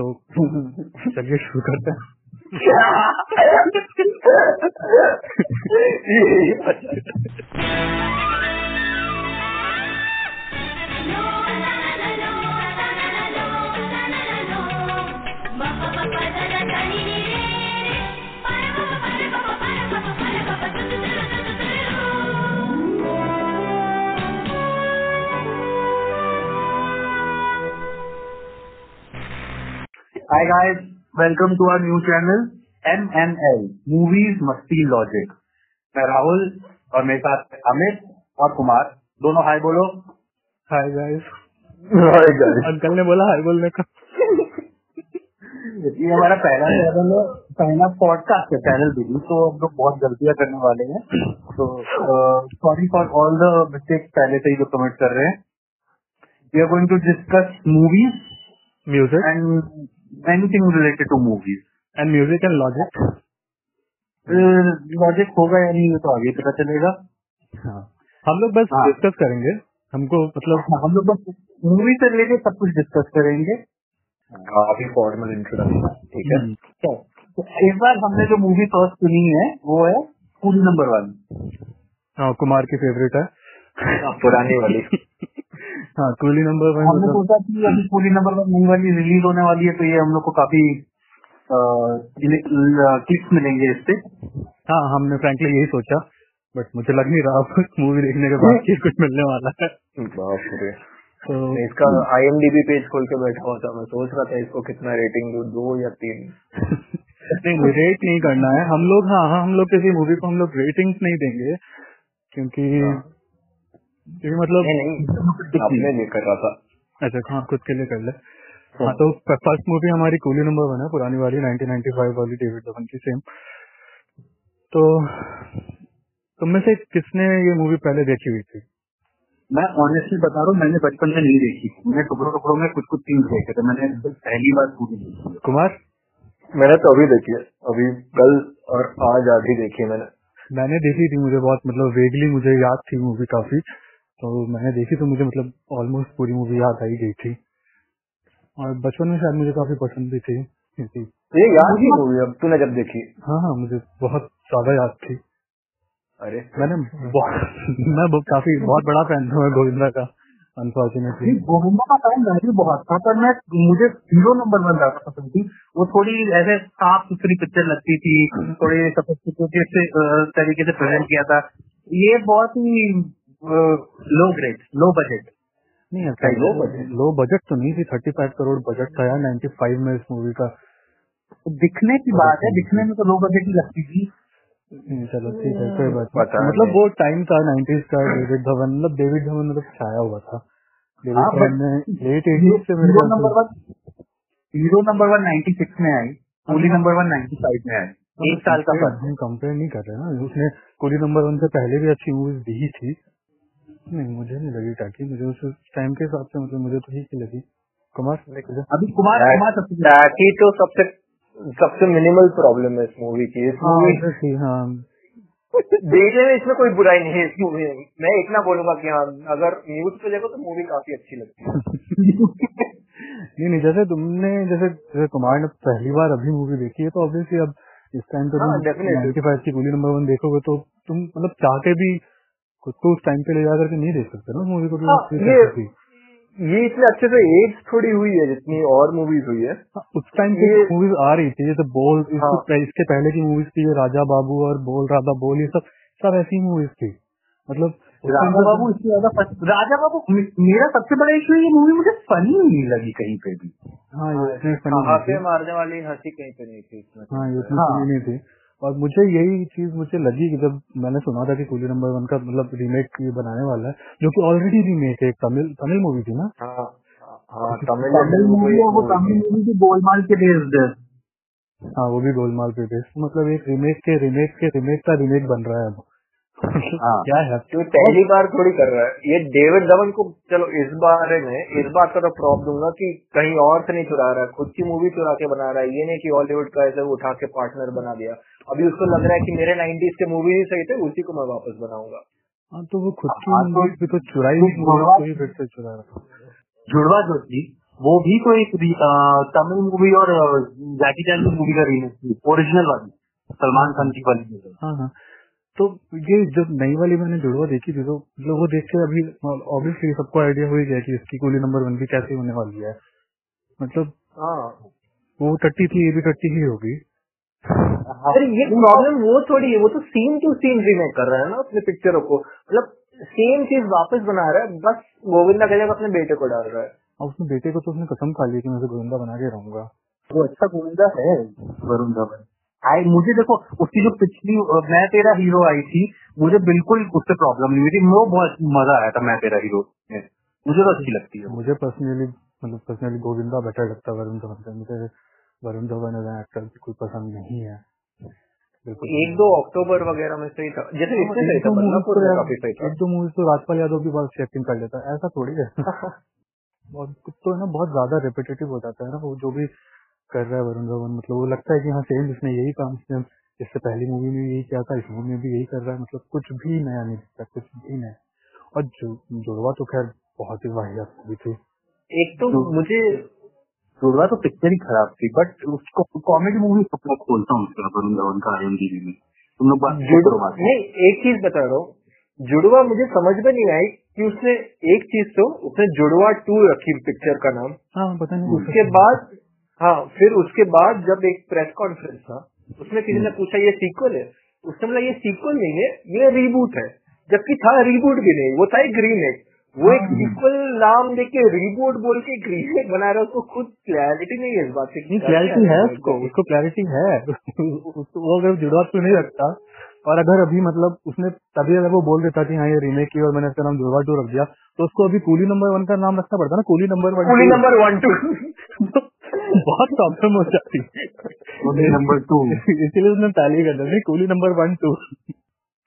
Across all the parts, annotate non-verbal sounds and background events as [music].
तो चलिए शुरू करते हैं। [laughs] [laughs] [laughs] Hi guys, welcome to our new channel MNL Movies Masti Logic. मैं राहुल और मेरे साथ अमित और कुमार। दोनों हाय बोलो। Hi guys hi guys uncle ने बोला हाय बोलने का। ये हमारा पहला चैनल है पहला पॉडकास्ट है चैनल भी तो हम लोग बहुत गलतियाँ करने वाले हैं। तो sorry for all the mistakes पहले से ही जो कमेंट कर रहे हैं। We are going to discuss movies music and anything related to movies and music and logic logic होगा या नहीं ये तो आगे पता चलेगा। हाँ। हम लोग बस हाँ। डिस्कस करेंगे। हमको मतलब हाँ, हम लोग बस मूवी से रिलेटेड सब कुछ डिस्कस करेंगे। काफ़ी फॉर्मल इंट्रोडक्शन ठीक है? हम्म, तो, तो इस बार हमने जो मूवी फ़र्स्ट सुनी है वो है कूली नंबर वन हाँ कुमार की फेवरेट है पुरानी वाली। [laughs] हाँ कूली नंबर वन हमने मतलब सोचा कि अभी कूली नंबर वन नई वाली रिलीज़ होने वाली है तो ये हम लोग को काफ़ी क्लिक्स मिलेंगे इससे हाँ हमने फ्रेंकली यही सोचा बट मुझे लग नहीं रहा मूवी देखने के बाद कुछ मिलने वाला है। बाप रे। तो मैं इसका आईएमडीबी पेज खोल के बैठा हुआ था मैं सोच रहा था इसको कितना रेटिंग दूँ दो या तीन। [laughs] नहीं रेट नहीं करना है। हम लोग हाँ हाँ हम लोग किसी मूवी को हम लोग रेटिंग्स नहीं देंगे क्योंकि क्योंकि मतलब नहीं नहीं। कर रहा था। अच्छा हाँ खुद के लिए कर ले। हाँ। तो फ़र्स्ट मूवी हमारी कूली नंबर वन है पुरानी वाली 1995 वाली डेविड धवन की सेम। तो तुम में से किसने ये मूवी पहले देखी हुई थी? मैं ऑनेस्टली बता रहा हूँ मैंने बचपन में नहीं देखी। मैंने टुकड़ों टुकड़ों में कुछ कुछ सीन्स देखे थे मैंने पहली बार पूरी देखी। कुमार? मैंने तो अभी देखी है अभी कल और आज ही देखी है मैंने। मैंने देखी थी मुझे बहुत मतलब वेगली मुझे याद थी मूवी काफ़ी। तो मैंने देखी तो मुझे मतलब ऑलमोस्ट पूरी मूवी याद आई गई थी। और बचपन में शायद मुझे काफ़ी पसंद भी थी क्योंकि ये याद ही मूवी अब तूने जब देखी? हाँ हाँ मुझे बहुत ज़्यादा याद थी। अरे। मैंने बहुत मैं काफ़ी बहुत बड़ा फ़ैन था मैं गोविंदा का अनफॉर्चुनेटली गोविंदा का फ़ैन मैं भी बहुत था पर मैं मुझे हीरो नंबर वन ज़्यादा पसंद थी। वो थोड़ी ऐसे साफ़ सुथरी पिक्चर लगती थी थोड़े सफिस्टिकेटेड से अ, तरीके से प्रेजेंट किया था। ये बहुत ही लो ग्रेड लो बजट नहीं अच्छा low budget? लो बजट तो नहीं थी थर्टी फाइव करोड़ बजट था यार नाइन्टी फाइव में इस मूवी का। दिखने की बात है दिखने में तो लो बजट ही लगती थी। चलो ठीक है कोई बात नहीं। मतलब वो टाइम था नाइन्टीज का डेविड धवन मतलब डेविड धवन मतलब छाया हुआ था। डेविड हाँ, धवन ने लेट एटीज से मेरे Hero number one ninety six में आई Coolie number one ninety five में आई। एक साल का फ़र्क। हम कंपेयर नहीं कर रहे ना। उसने कुली नंबर वन से पहले भी अच्छी मूवीज़ दी थी। नहीं मुझे नहीं लगी टाकी मुझे उस टाइम के हिसाब से मतलब मुझे तो ठीक ही लगी। कुमार अभी कुमार कुमार सबसे टैकी तो सबसे सबसे मिनिमल प्रॉब्लम है इस मूवी की। इस हाँ मूवी हाँ। देखने में इसमें कोई बुराई नहीं है। इस मूवी में मैं इतना बोलूँगा कि हाँ अगर न्यूज़ पे देखो तो मूवी काफ़ी अच्छी लगती है। [laughs] नहीं नहीं जैसे तुमने जैसे जैसे कुमार ने पहली बार अभी मूवी देखी है तो ऑब्वियसली अब इस टाइम हाँ, तुम नाइन्टी फाइव की गोली नंबर वन देखोगे तो तुम मतलब चाह के भी खुद को उस टाइम पे ले जा करके नहीं देख सकते ना मूवी को हाँ, ये- थी। ये इतने अच्छे से एज थोड़ी हुई है जितनी और मूवीज़ हुई है हाँ, उस टाइम पे मूवीज़ आ रही थी जैसे बोल इसके हाँ। इसके पहले की मूवीज़ थी राजा बाबू और बोल राधा बोल ये सब सब ऐसी मूवीज़ थी मतलब राजा बाबू इससे ज़्यादा राजा बाबू मेरा सबसे बड़ा इशू ये मूवी मुझे फनी नहीं लगी कहीं पे भी हाँ ये थी। मारने वाली हँसी कहीं पे नहीं थी इसमें हाँ ये। नहीं थी और मुझे यही चीज़ मुझे लगी कि जब मैंने सुना था कि कूली नंबर वन का मतलब रीमेक बनाने वाला है जो कि ऑलरेडी रीमेक है तमिल तमिल मूवी थी ना? हाँ हाँ तमिल तमिल मूवी है वो तमिल मूवी थी गोलमाल के बेस्ड है हाँ वो भी गोलमाल पे। बेस्ड मतलब एक रीमेक के रीमेक के रीमेक का रीमेक बन रहा है हाँ। क्या है? तो पहली बार थोड़ी कर रहा है। ये डेविड धवन को चलो इस बारे में इस बात का तो प्रॉप दूँगा कि कहीं और से नहीं चुरा रहा है। खुद की मूवी चुरा के बना रहा है। ये नहीं कि हॉलीवुड का ऐसे उठा के पार्टनर बना दिया। अभी उसको लग रहा है कि मेरे नाइनटीज के मूवी ही सही थे उसी को मैं वापस बनाऊँगा। हाँ तो वो खुद की हाँ, मूवी भी तो चुराई तो ही फिर से चुरा रहा जुड़वा जो थी वो भी अ, तमिल मूवी और जैकी चैन की मूवी का रीमेक थी ओरिजिनल वाली सलमान खान की वाली। हाँ हाँ। तो ये जब नई वाली मैंने जुड़वा देखी थी तो मतलब वो देख के अभी ऑब्वियसली सबको आइडिया हो ही गया कि इसकी गोली नंबर वन भी कैसे होने वाली है। मतलब हाँ। वो टट्टी थी ये भी टट्टी ही होगी। अरे ये प्रॉब्लम वो थोड़ी है वो तो सीन टू सीन रीमेक कर रहा है ना अपने पिक्चरों को। मतलब सेम चीज़ वापस बना रहा है बस गोविंदा का जगह अपने बेटे को डाल रहा है। और उसने बेटे को तो उसने कसम खा ली कि मैं गोविंदा बना के रहूँगा। वो अच्छा गोविंदा है वरुण धवन। आई मुझे देखो उसकी जो पिछली मैं तेरा हीरो आई थी मुझे बिल्कुल उससे प्रॉब्लम नहीं हुई थी। मुझे बहुत मज़ा आया था मैं तेरा हीरो में। मुझे तो अच्छी लगती है मुझे पर्सनली मतलब पर्सनली गोविंदा बेटर लगता है वरुण धवन से मुझे वरुण धवन एज एक्टर कोई पसंद नहीं है। एक दो अक्टूबर वगैरह में सही था। जैसे इसमें सही एक था दो movies बदलापुर तो में काफ़ी सही था। एक दो मूवीज़ तो राजपाल यादव भी बहुत एक्टिंग कर लेता है। ऐसा थोड़ी है। [laughs] और कुछ तो है ना बहुत ज़्यादा रिपीटेटिव हो जाता है ना वो जो भी कर रहा है वरुण धवन। मतलब वो लगता है कि हाँ सेम इसने यही काम इसने इससे पहली मूवी में यही किया था इस मूवी में भी यही कर रहा है। मतलब कुछ भी नया नहीं दिखता कुछ भी नया। और जो जुड़वा तो खैर बहुत ही वाहियात मूवी थी। एक तो मुझे जुड़वा तो पिक्चर ही खराब थी बट उसको कॉमेडी मूवी सब खोलता हूँ उसका वरुण धवन का आईएमडीबी में। तुम लोग बात नहीं एक चीज़ बता रहा हूँ। जुड़वा मुझे समझ में नहीं आई कि उसने एक चीज़ तो उसने जुड़वा टू रखी पिक्चर का नाम। हाँ पता नहीं। उसके बाद हाँ फिर उसके बाद जब एक प्रेस कॉन्फ्रेंस था उसमें किसी ने पूछा ये सीक्वल है? उसने बोला ये सीक्वल नहीं है ये रीबूट है। जबकि था रीबूट भी नहीं वो था एक रीमेक वो एक सीक्वल नाम देख के रीबूट बोल के एक रीमेक बना रहा है उसको खुद क्लैरिटी नहीं है इस बात नहीं क्लैरिटी है उसको उसको क्लैरिटी है। वो अगर जुड़वा तो नहीं रखता और अगर अभी मतलब उसने तभी अगर वो बोल देता कि हाँ ये रीमेक की और मैंने इसका नाम जुड़वा टू रख दिया तो उसको अभी कूली नंबर वन का नाम रखना पड़ता ना कूली नंबर वन पुली नंबर वन टू बहुत प्रॉब्लम हो जाती है। नंबर टू इसीलिए उसने पहले ही कर दिया नहीं कूली नंबर वन टू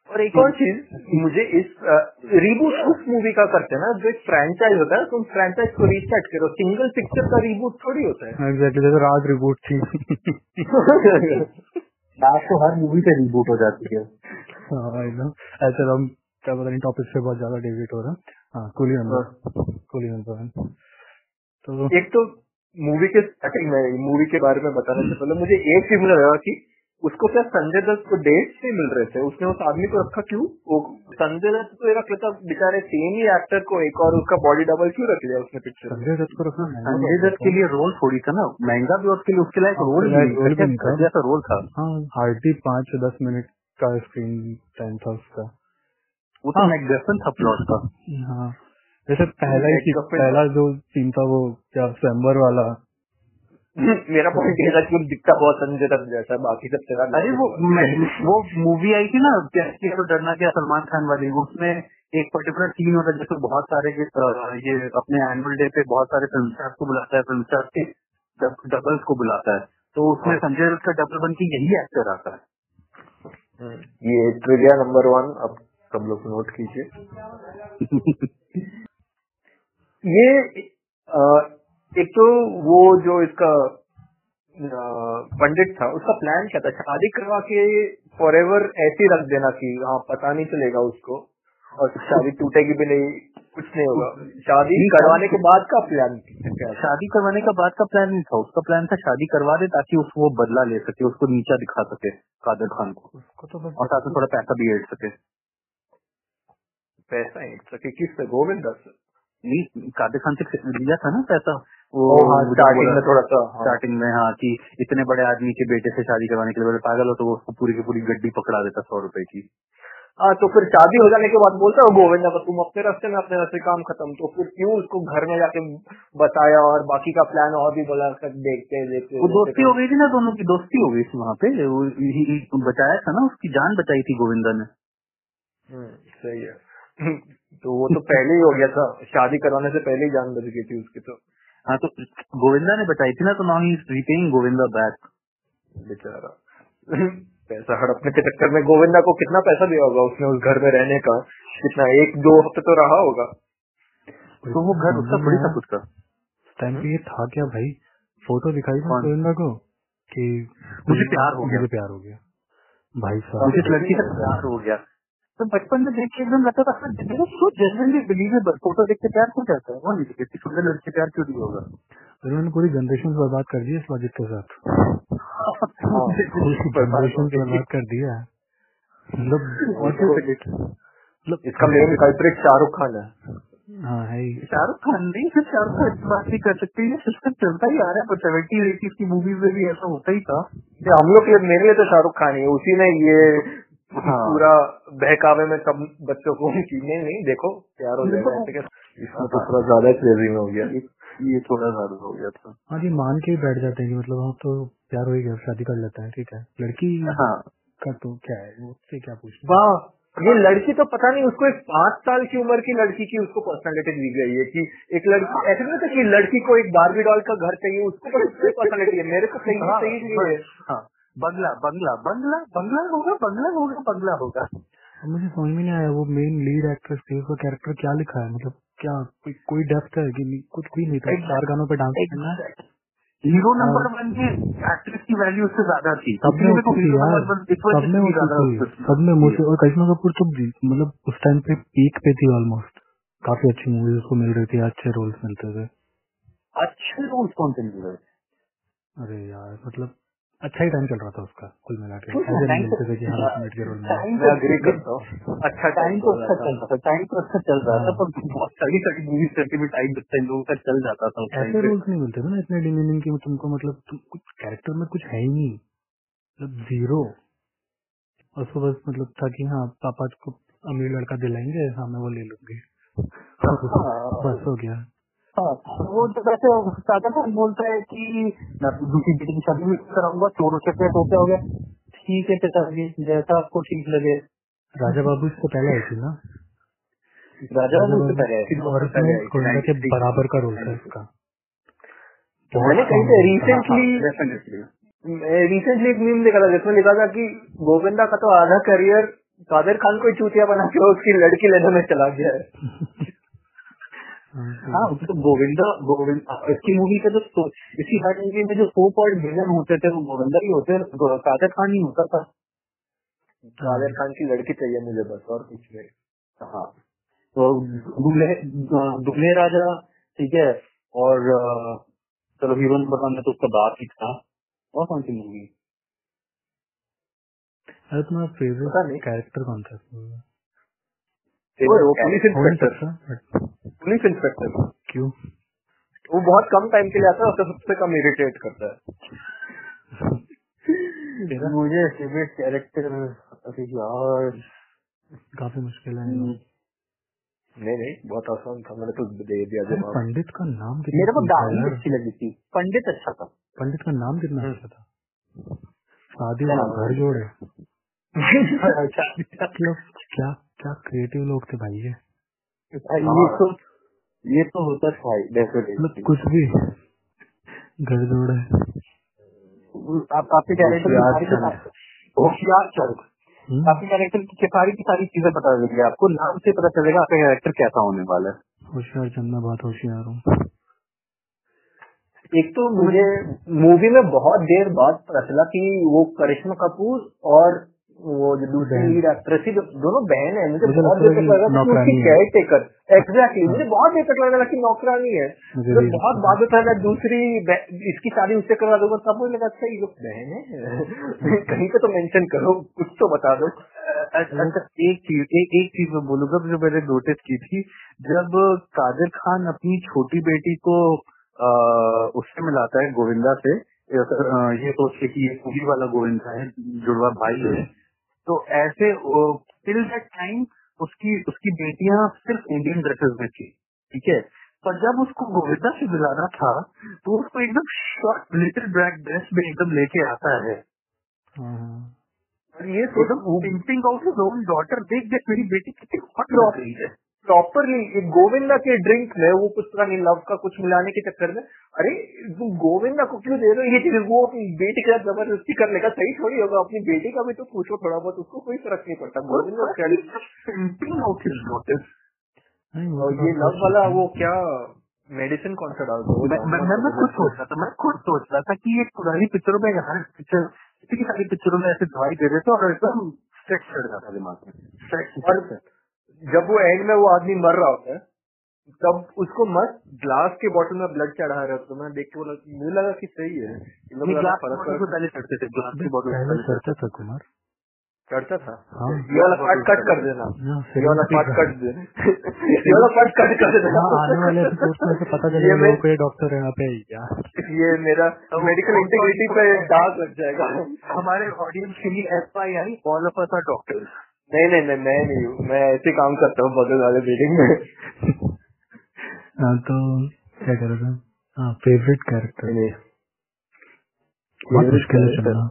और एक और चीज़ मुझे इस रीबूट उस मूवी का करते हैं ना जो एक फ्रेंचाइज होता है तुम फ्रेंचाइज को रीसेट करो। सिंगल पिक्चर का रीबूट थोड़ी होता है। एग्जैक्टली जैसे राज रिबूट थी। आज तो हर मूवी से रिबूट हो जाती है। हाँ. ऐसे हम क्या पता नहीं टॉपिक से बहुत ज़्यादा डेविएट हो रहा है। हाँ कूली नंबर कूली नंबर तो एक तो मूवी के स्टार्टिंग में मूवी के बारे में बताने से पहले मुझे एक चीज़ मुझे लगा कि उसको क्या संजय दत्त को डेट नहीं मिल रहे थे? उसने उस आदमी को रखा क्यों? वो संजय दत्त को रख लेता बेचारे सेम ही एक्टर को एक और उसका बॉडी डबल क्यों रख लिया उसने पिक्चर संजय दत्त को रखना संजय दत्त के लिए रोल थोड़ी था ना। महँगा भी उसके लिए उसके लायक रोल। जैसा रोल था। हाँ। हार्डली पाँच से दस मिनट का स्क्रीन टाइम था उसका। वो तो मैकगेसन था प्लॉट का। हाँ। जैसे पहला ही पहला जो सीन था वो क्या स्वयंवर वाला? मेरा पॉइंट ये था कि दिखता बहुत संजय दत्त जैसा बाकी सब तेरा अरे वो वो मूवी आई थी ना कैसे तो डरना क्या सलमान खान वाली उसमें एक पर्टिकुलर सीन होता है जैसे बहुत सारे ये, ये अपने एनुअल डे पे बहुत सारे फ़िल्म स्टार्स को बुलाता है फ़िल्म स्टार के डबल्स को बुलाता है। तो उसमें संजय दत्त का डबल बन के यही एक्टर आता है। हम्म, ये ट्रिविया नंबर वन अब सब लोग नोट कीजिए। [laughs] ये एक तो वो जो इसका पंडित था उसका प्लान क्या था? शादी करवा के फॉर एवर ऐसे रख देना कि हाँ पता नहीं चलेगा उसको और शादी टूटेगी भी नहीं कुछ नहीं होगा। शादी करवाने के बाद का प्लान शादी करवाने का बाद का प्लान नहीं था। उसका प्लान था शादी करवा दे ताकि उसको वो बदला ले सके उसको नीचा दिखा सके कादर खान को। उसको तो और साथ में थोड़ा पैसा भी ऐड सके। पैसा ही सके किससे? गोविंद दस नहीं खान से लिया था ना पैसा? वो स्टार्टिंग में थोड़ा सा हाँ। स्टार्टिंग में हाँ कि इतने बड़े आदमी के बेटे से शादी करवाने के लिए पागल हो तो वो उसको पूरी की पूरी गड्डी पकड़ा देता सौ रुपए की। हाँ तो फिर शादी हो जाने के बाद बोलता है गोविंदा का तुम अपने रास्ते में अपने रास्ते काम खत्म। तो फिर क्यों उसको घर में जाके बताया और बाकी का प्लान और भी बोला देखते देखते वो दोस्ती हो गई थी ना दोनों की दोस्ती हो गई थी वहाँ पे। वो ही- ही- बचाया था ना उसकी जान बचाई थी गोविंदा ने। हम्म, सही है। [laughs] तो वो तो पहले ही हो गया था। शादी करवाने से पहले ही जान बच गई थी उसकी तो। हाँ तो गोविंदा ने बताई थी ना तो now he repaying Govinda back बेचारा। [laughs] पैसा हड़पने के चक्कर में गोविंदा को कितना पैसा दिया होगा उसने उस घर में रहने का? कितना एक दो हफ़्ते तो रहा होगा। तो वो घर उसका थोड़ी था खुद का। उस टाइम पे ये था क्या भाई? फ़ोटो दिखाई थी गोविंदा को कि मुझे प्यार हो गया। मुझे प्यार हो गया। भाई साहब। इस लड़की से प्यार हो गया। तो बचपन में देख के एकदम लगता था सो जेनरली बिलीवेबल फ़ोटो देख के प्यार हो जाता है? वो नहीं इतनी सुंदर लड़की प्यार क्यों नहीं होगा? इन्होंने पूरी जनरेशन बर्बाद कर दी इस वाजिद के साथ। हाँ। [laughs] पूरी जनरेशन बर्बाद कर दिया मतलब मतलब इसका मेन कल्प्रिट शाहरुख खान है। हाँ है शाहरुख खान नहीं सिर्फ़ शाहरुख खान की बात नहीं कर सकते। ये सिस्टम चलता ही आ रहा है सेवेंटी एटीज की मूवीज़ में भी ऐसा होता ही था। हम लोग के मेरे लिए तो शाहरुख खान ही है उसी ने ये हाँ। पूरा बहकावे में सब बच्चों को नहीं नहीं देखो प्यार हो जाएगा इसमें तो थोड़ा ज़्यादा क्रेजी में हो गया। ये थोड़ा ज़्यादा हो गया था। हाँ जी मान के ही बैठ जाते हैं मतलब हाँ तो प्यार हो ही गया शादी कर लेते हैं ठीक है। लड़की हाँ। का तो क्या है वो उससे क्या पूछना? वाह ये लड़की तो पता नहीं उसको एक पाँच साल की उम्र की लड़की की उसको पर्सनालिटी दी गई है कि एक लड़की ऐसे नहीं था कि लड़की को एक बारबी डॉल का घर चाहिए उसको पर्सनालिटी है मेरे को सही हाँ, सही नहीं है। हाँ। बंगला बंगला बंगला बंगला होगा बंगला होगा बंगला होगा। मुझे समझ में नहीं आया वो मेन लीड एक्ट्रेस थी उसका कैरेक्टर क्या लिखा है मतलब क्या कोई कोई डेप्थ है कि कुछ भी नहीं था चार गानों पे डांस करना। हीरो नंबर वन में एक्ट्रेस की वैल्यू उससे ज़्यादा थी। सब में इसलिए तो होती थी hero यार। number one इस सब में से ज़्यादा होती थी। उससे- सब में मुझे और करिश्मा कपूर तो मतलब उस टाइम पे पीक पे थी ऑलमोस्ट काफ़ी अच्छी मूवीज़ उसको मिल रही थी अच्छे रोल्स मिलते थे। अच्छे रोल्स कौन से मिल रहे थे? अरे यार मतलब अच्छा ही टाइम चल रहा था उसका कुल मिला के कि हाँ तो- हूँ। अच्छा टाइम तो अच्छा चल रहा था टाइम तो अच्छा चल रहा था पर बहुत सारी सारी मूवीज़ करके भी टाइम लगता है लोगों का चल जाता था ऐसे रोल्स नहीं मिलते थे ना इतने डिमीनिंग की तुमको मतलब कुछ कैरेक्टर में कुछ है ही नहीं। मतलब ज़ीरो और उसको बस मतलब था कि हाँ पापा को अमीर लड़का दिलाएँगे हाँ मैं वो ले लूँगी। बस हो गया। हाँ, वो तो वैसे सागर खान बोलता है कि मैं अपनी दूसरी बेटी की शादी भी कराऊँगा चोर चक्कर तो क्या हो गया ठीक है पिताजी जैसा आपको ठीक लगे। राजा बाबू इससे पहले आई थी ना? राजा बाबू से पहले आए थे। बाबू और के बराबर का रोल था इसका। मैंने कहीं पे रिसेंटली रिसेंटली एक मीम देखा था जिसमें लिखा था कि गोविंदा का तो आधा करियर कादिर खान को चूतिया बना के उसकी लड़की लेने में चला गया है। [laughs] हाँ, हाँ तो गोविंदा गोविंद इसकी मूवी का जो सो- इसी हर मूवी में जो सो पॉइंट विलन होते थे वो गोविंदा ही होते कादर खान ही होता था। कादिर खान की लड़की चाहिए मुझे बस और कुछ नहीं। हाँ तो दूल्हे दूल्हे राजा ठीक है और चलो हीरो नंबर वन में तो उसका बाप ही था। और कौन सी मूवी अरे तुम्हारा फेवरेट कैरेक्टर कौन था? वो पुलिस इंस्पेक्टर पुलिस इंस्पेक्टर क्यों वो बहुत कम टाइम के लिए आता है और सबसे कम इरिटेट करता है। मुझे फेवरेट कैरेक्टर अरे यार काफ़ी मुश्किल है। नहीं नहीं बहुत आसान था मैंने तो दे दिया जवाब। पंडित का नाम कितना मेरे को cool दादी अच्छी लगी थी। पंडित अच्छा था। पंडित का नाम कितना अच्छा था। शादी वाला है? घर जोड़े। [laughs] अच्छा। क्या? क्या क्रिएटिव लोग थे भाई ये। ये तो ये तो होता था मतलब डेफिनेटली कुछ भी। घर जोड़े आप आपके कैरेक्टर होशियार हम्म? आपके कैरेक्टर की सारी की सारी चीज़ें पता चलेगी आपको नाम से पता चलेगा आपका कैरेक्टर कैसा होने वाला है। होशियार चंद मैं बहुत होशियार हूँ। एक तो मुझे मूवी में बहुत देर बाद पता चला कि वो करिश्मा कपूर और वो जो दूसरी। लीड एक्ट्रेस जो- दोनों बहन है मुझे मुझे बहुत देर तक लगा कि उसकी है। केयर टेकर एग्जैक्टली मुझे बहुत देर तक लगा था कि नौकरानी है। मुझे तो बहुत बाद में दूसरी इसकी शादी उससे करवा दूँगा तब मुझे लगा अच्छा ये लोग बहन है। [laughs] कहीं पे तो मेंशन करो कुछ तो बता दो। अच्छा एक चीज़ एक एक चीज़ मैं बोलूँगा जो मैंने नोटिस की थी जब कादिर खान अपनी छोटी बेटी को उससे मिलाता है गोविंदा से ये सोच के कि ये पूरी वाला गोविंदा है जुड़वा भाई है। तो ऐसे टिल दैट टाइम उसकी उसकी बेटियाँ सिर्फ़ इंडियन ड्रेसेस में थी ठीक है? पर जब उसको गोविंदा से मिलाना था तो उसको एकदम शॉर्ट लिटिल ब्लैक ड्रेस में एकदम लेके आता है। हाँ हाँ और ये एकदम pimping out his own daughter देख देख मेरी बेटी कितनी हॉट लग रही है। प्रॉपरली एक गोविंदा के ड्रिंक में वो कुछ पता नहीं लव का कुछ मिलाने के चक्कर में अरे तुम गोविंदा को क्यों दे रहे हो? ये चीज़ वो अपनी बेटी के साथ ज़बरदस्ती करने का सही थोड़ी होगा। अपनी बेटी का भी तो पूछो थोड़ा बहुत उसको कोई फ़र्क नहीं पड़ता। गोविंदा तो ये लव वाला वो क्या मेडिसिन कौन सा डाल हो मैं मैं मैं मैं खुद सोच रहा था मैं खुद सोच रहा था कि ये पुरानी पिक्चरों में हर पिक्चर इतनी सारी पिक्चरों में ऐसे दवाई दे देते और एकदम स्ट्रेच चढ़ जाता दिमाग में। स्ट्रेच और जब वो एंड में वो आदमी मर रहा होता है तब उसको मस्त ग्लास के बॉटल में ब्लड चढ़ा रहा तो मैं देख के बोला मुझे लगा कि सही है। पहले चढ़ते थे ग्लास की बॉटल चढ़ता था कुमार। चढ़ता था? हाँ। ये वाला पार्ट कट कर देना। हाँ, ये वाला पार्ट कट दे। [laughs] ये वाला पार्ट कट कर देना। हाँ, आने वाले में से पता ये चलेगा लोगों को ये डॉक्टर यहाँ पे यार ये मेरा मेडिकल इंटीग्रिटी पे दाग लग जाएगा। हमारे ऑडियंस के लिए F Y I all of us are doctors नहीं नहीं नहीं मैं नहीं हूँ। मैं ऐसे काम करता हूँ बगल वाले बिल्डिंग में। हाँ, तो क्या कर रहा हाँ फेवरेट कैरेक्टर बहुत मुश्किल है चुनना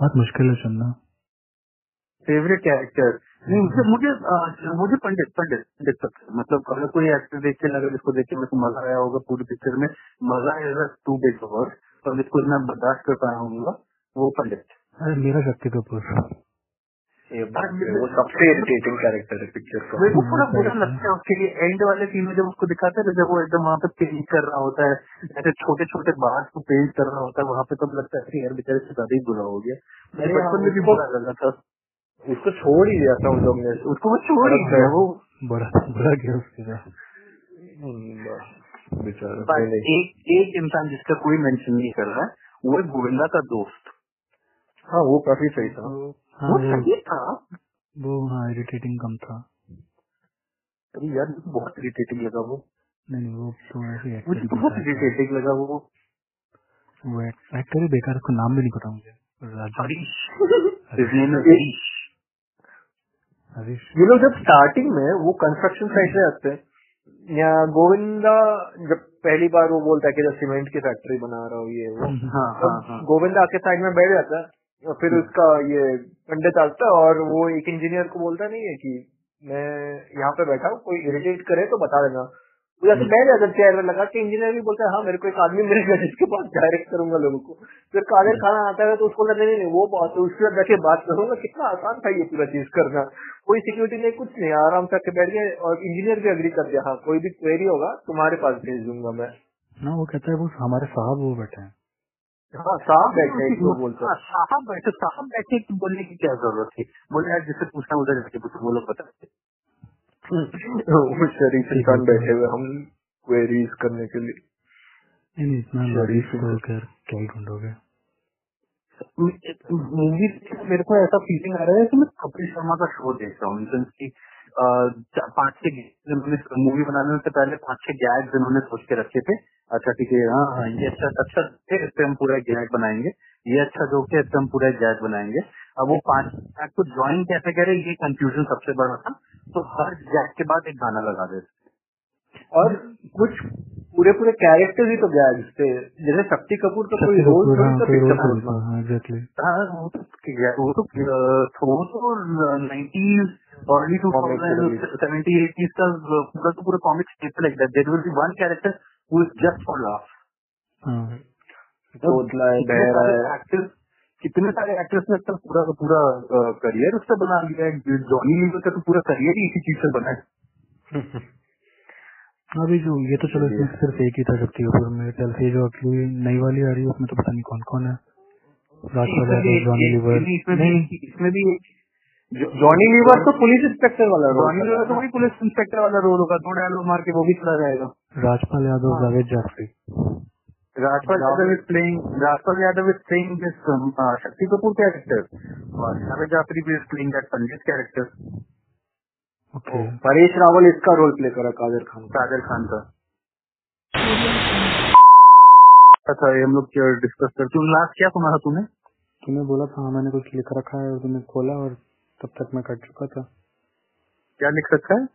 बहुत मुश्किल है चुनना फेवरेट कैरेक्टर मुझे मुझे मुझे पंडित पंडित पंडित सबसे मतलब अगर कोई एक्टर देख के लगे जिसको देख के मेरे को मज़ा आया होगा पूरी पिक्चर में मज़ा इज़ टू बिग वर्ड और जिसको मैं बर्दाश्त कर पाया हूँ वो पंडित। अरे मेरा शक्ति कपूर है, वो सबसे इरिटेटिंग कैरेक्टर है पिक्चर का। मेरे को पूरा बुरा लगता है उसके लिए। एंड वाले सीन में जब उसको दिखाते हैं जब वो एकदम वहाँ पे पेंट कर रहा होता है ऐसे छोटे छोटे बाहर को पेंट कर रहा होता है वहाँ पे तब लगता है कि यार बेचारे से ज़्यादा ही बुरा हो गया। मेरे बचपन में भी बुरा लगा था। उसको छोड़ ही दिया था उन लोग ने। उसको वो छोड़ ही दिया वो बड़ा बड़ा गया उसके बेचारा। एक एक इंसान जिसका कोई मेंशन नहीं कर रहा है वो है गोविंदा का दोस्त। हाँ वो काफ़ी सही था। हाँ वो सही था। वो हाँ इरिटेटिंग कम था। अरे यार बहुत इरिटेटिंग लगा वो। नहीं नहीं वो तो ऐसे मुझे बहुत इरिटेटिंग लगा वो। वो एक्टर ही बेकार उसका नाम भी नहीं पता मुझे। हरीश। ये लोग जब स्टार्टिंग में वो कंस्ट्रक्शन साइट पे आते हैं या गोविंदा जब पहली बार वो बोलता है कि जब सीमेंट की फैक्ट्री बना रहा हूँ ये वो। [laughs] हाँ हाँ हाँ। गोविंदा आके साइड में बैठ जाता है और फिर उसका ये पंडित आता है और वो एक इंजीनियर को बोलता नहीं है कि मैं यहाँ पे बैठा हूँ कोई इरिटेट करे तो बता देना। वो जैसे बैठ जाता चेयर में लगा के इंजीनियर भी बोलता है हाँ मेरे को एक आदमी मिलेगा [laughs] जिसके पास डायरेक्ट करूँगा लोगों को। फिर कादिर खाना आता है तो उसको बोलता नहीं वो बात उसके साथ बैठे बात करूँगा कितना आसान था ये पूरा चीज़ करना। कोई सिक्योरिटी नहीं कुछ नहीं आराम से बैठ गए और इंजीनियर भी अग्री कर दिया हाँ कोई भी क्वेरी होगा तुम्हारे पास भेज दूँगा मैं। ना वो कहता है वो हमारे साहब वो बैठे हैं। हाँ साहब बैठे हैं, बोलता हाँ, साहब बैठे साहब बैठे तो बोलने की क्या ज़रूरत थी? बोले यार जिससे पूछना उधर जाके पूछो वो लोग बता [laughs] वो शरीफ इंसान बैठे हुए हम क्वेरीज करने के लिए। नहीं इतना शरीफ लड़ीफ को कर क्या ढूंढोगे? मूवी मेरे को ऐसा फीलिंग आ रहा है कि मैं कपिल शर्मा का शो देख रहा हूँ इन की पाँच छह मूवी बनाने से पहले पाँच छह गैग्स इन्होंने सोच के रखे थे। अच्छा ठीक है हाँ हाँ ये अच्छा अच्छा इस पे हम पूरा गैग बनाएँगे। ये अच्छा जो इस हम पूरा गैग बनाएँगे। अब वो पाँच गैग को ज्वाइन कैसे करे ये कंफ्यूजन सबसे बड़ा था। तो हर गैग के बाद एक गाना लगा देते और कुछ पूरे पूरे कैरेक्टर ही तो गैग्स थे जैसे शक्ति कपूर तो कोई रोल हाँ, था कोई रोल हाँ हाँ वो तो वो तो तो nineties early to seventy eighties का पूरा तो पूरा comic step like that there will be one character who. Is just for laugh हाँ बहरा है। एक्टर्स कितने सारे एक्टर्स ने अपना पूरा का पूरा करियर उससे बना लिया है। जॉनी लीवर का तो पूरा करियर ही इसी चीज़ से बना है [laughs] अभी जो ये तो चलो इसमें सिर्फ़ एक ही था शक्ति कपूर मेरे ख्याल से जो अगली नई वाली आ रही है उसमें तो पता नहीं कौन कौन है यादव जॉनी लीवर इसमें भी इसमें भी जॉनी लीवर तो पुलिस इंस्पेक्टर वाला रोल जॉनी लीवर तो वही पुलिस इंस्पेक्टर वाला रोल होगा। दो डायलॉग मार के वो भी चला जाएगा। Rajpal Yadav Javed Jaffrey. is playing Rajpal Yadav is playing this um, uh, Shakti Kapoor character. और Javed Jafri is playing that Pandit character. Okay Paresh Rawal इसका रोल प्ले करा कादिर खान कादर खान का। अच्छा ये हम लोग डिस्कस करते हैं? लास्ट क्या सुना था तूने? तूने बोला था हाँ मैंने कुछ लिख रखा है और तूने खोला और तब तक मैं कट चुका था? क्या लिख रखा है?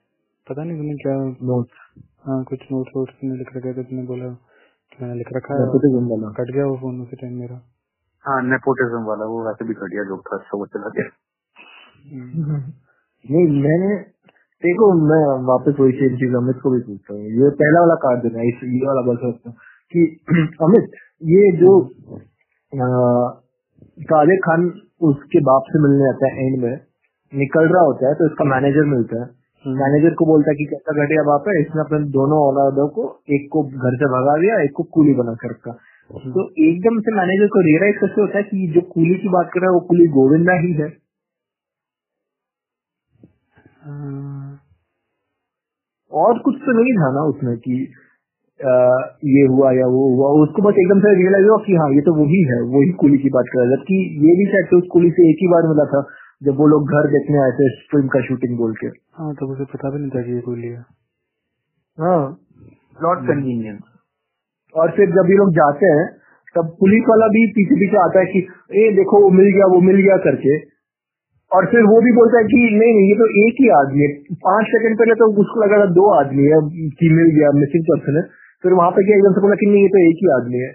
पता नहीं तूने क्या नोट्स हाँ कुछ नोट्स वोट्स तूने लिख रखे थे तूने बोला कि मैंने लिख रखा है। और कट गया वो फ़ोन उसी टाइम मेरा। हाँ नेपोटिज्म वाला वो वैसे भी घटिया जोक था वो चला गया। हम्म। नहीं मैंने देखो मैं वापस वही सेम चीज़ अमित को भी पूछता हूँ। ये पहला वाला कार्ड देना इस ये वाला बोल सकता हूँ कि [clears throat] अमित ये जो अ, कादिर खान उसके बाप से मिलने आता है एंड में निकल रहा होता है तो इसका मैनेजर मिलता है। मैनेजर को बोलता है कि कैसा घटिया बाप है इसने अपने दोनों औलादों को एक को घर से भगा दिया एक को कूली बना कर रखा। तो एकदम से मैनेजर को रियलाइज़ कैसे होता है कि जो कूली की बात कर रहा है वो कूली गोविंदा ही है। और कुछ तो नहीं था ना उसमें कि आ, ये हुआ या वो हुआ। उसको बस एकदम से रियलाइज़ हुआ कि हाँ ये तो वही है वही कुली की बात कर रहा है। जबकि ये भी शायद उस कुली से एक ही बार मिला था। जब वो लोग घर देखने आए थे फ़िल्म का शूटिंग बोल के। हाँ तब उसे पता भी नहीं था कि ये कोई लिया। हाँ नॉट कन्वीनियंस और फिर जब ये लोग जाते हैं तब पुलिस वाला भी पीछे पीछे आता है कि ए देखो वो मिल गया वो मिल गया करके। और फिर वो भी बोलता है कि नहीं नहीं ये तो एक ही आदमी है। पाँच सेकंड पहले तो उसको लगा था दो आदमी है कि मिल गया मिसिंग पर्सन है। फिर वहाँ पे क्या एकदम से बोला कि नहीं ये तो एक ही आदमी है।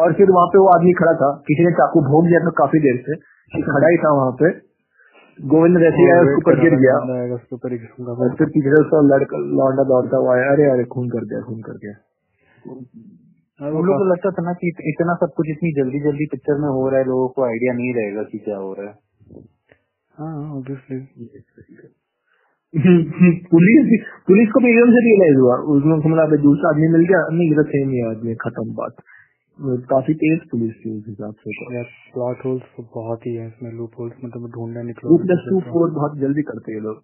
और फिर वहाँ पे वो आदमी खड़ा था। किसी ने चाकू भोग दिया था काफ़ी देर से। [laughs] खड़ा ही था वहाँ पे। गोविंद वैसे ही आया उसके ऊपर गिर गया। उसके ऊपर ही पीछे से उसका लड़का लौंडा दौड़ता हुआ आया। अरे अरे खून कर दिया खून कर दिया। और हम वो लोग को लगता था ना कि इतना सब कुछ इतनी जल्दी जल्दी पिक्चर में हो रहा है लोगों को आइडिया नहीं रहेगा कि क्या हो रहा है। हाँ ऑब्वियसली पुलिस पुलिस को भी एकदम से रियलाइज़ हुआ। उसमें मतलब दूसरा आदमी मिल गया। नहीं ये तो सेम ही आदमी खत्म बात। काफ़ी तेज पुलिस थी उस हिसाब से। प्लॉट होल्स तो बहुत ही है इसमें लूप होल्स मतलब ढूंढना निकलो। टू प्लस टू फोर बहुत जल्दी करते हैं लोग।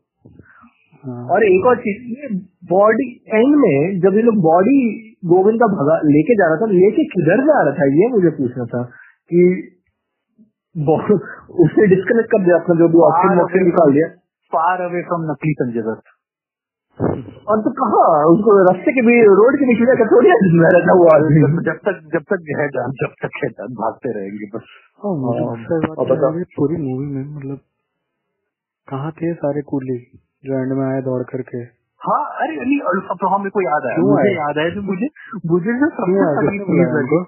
हाँ। और एक और चीज़ ये बॉडी एंड में जब ये लोग बॉडी गोविंद का भगा लेके जा रहा था लेके किधर जा रहा था ये मुझे पूछना था कि [laughs] उसने डिस्कनेक्ट कर दिया अपना जो भी ऑप्शन निकाल दिया। फार अवे फ्रॉम नकली संजय दत्त और तो कहा? उसको रास्ते के भी रोड के बीच में जाकर थोड़ी ज़िंदा रहता वो आदमी जब तक जब तक है जान जब तक है जान भागते रहेंगे बस। हाँ, बात और। पूरी मूवी में मतलब कहाँ थे सारे कूली जो एंड में आए दौड़ करके? हाँ अरे नहीं और अब तो हाँ मेरे को याद आया। मुझे? याद आया जो मुझे मुझे जो सबसे?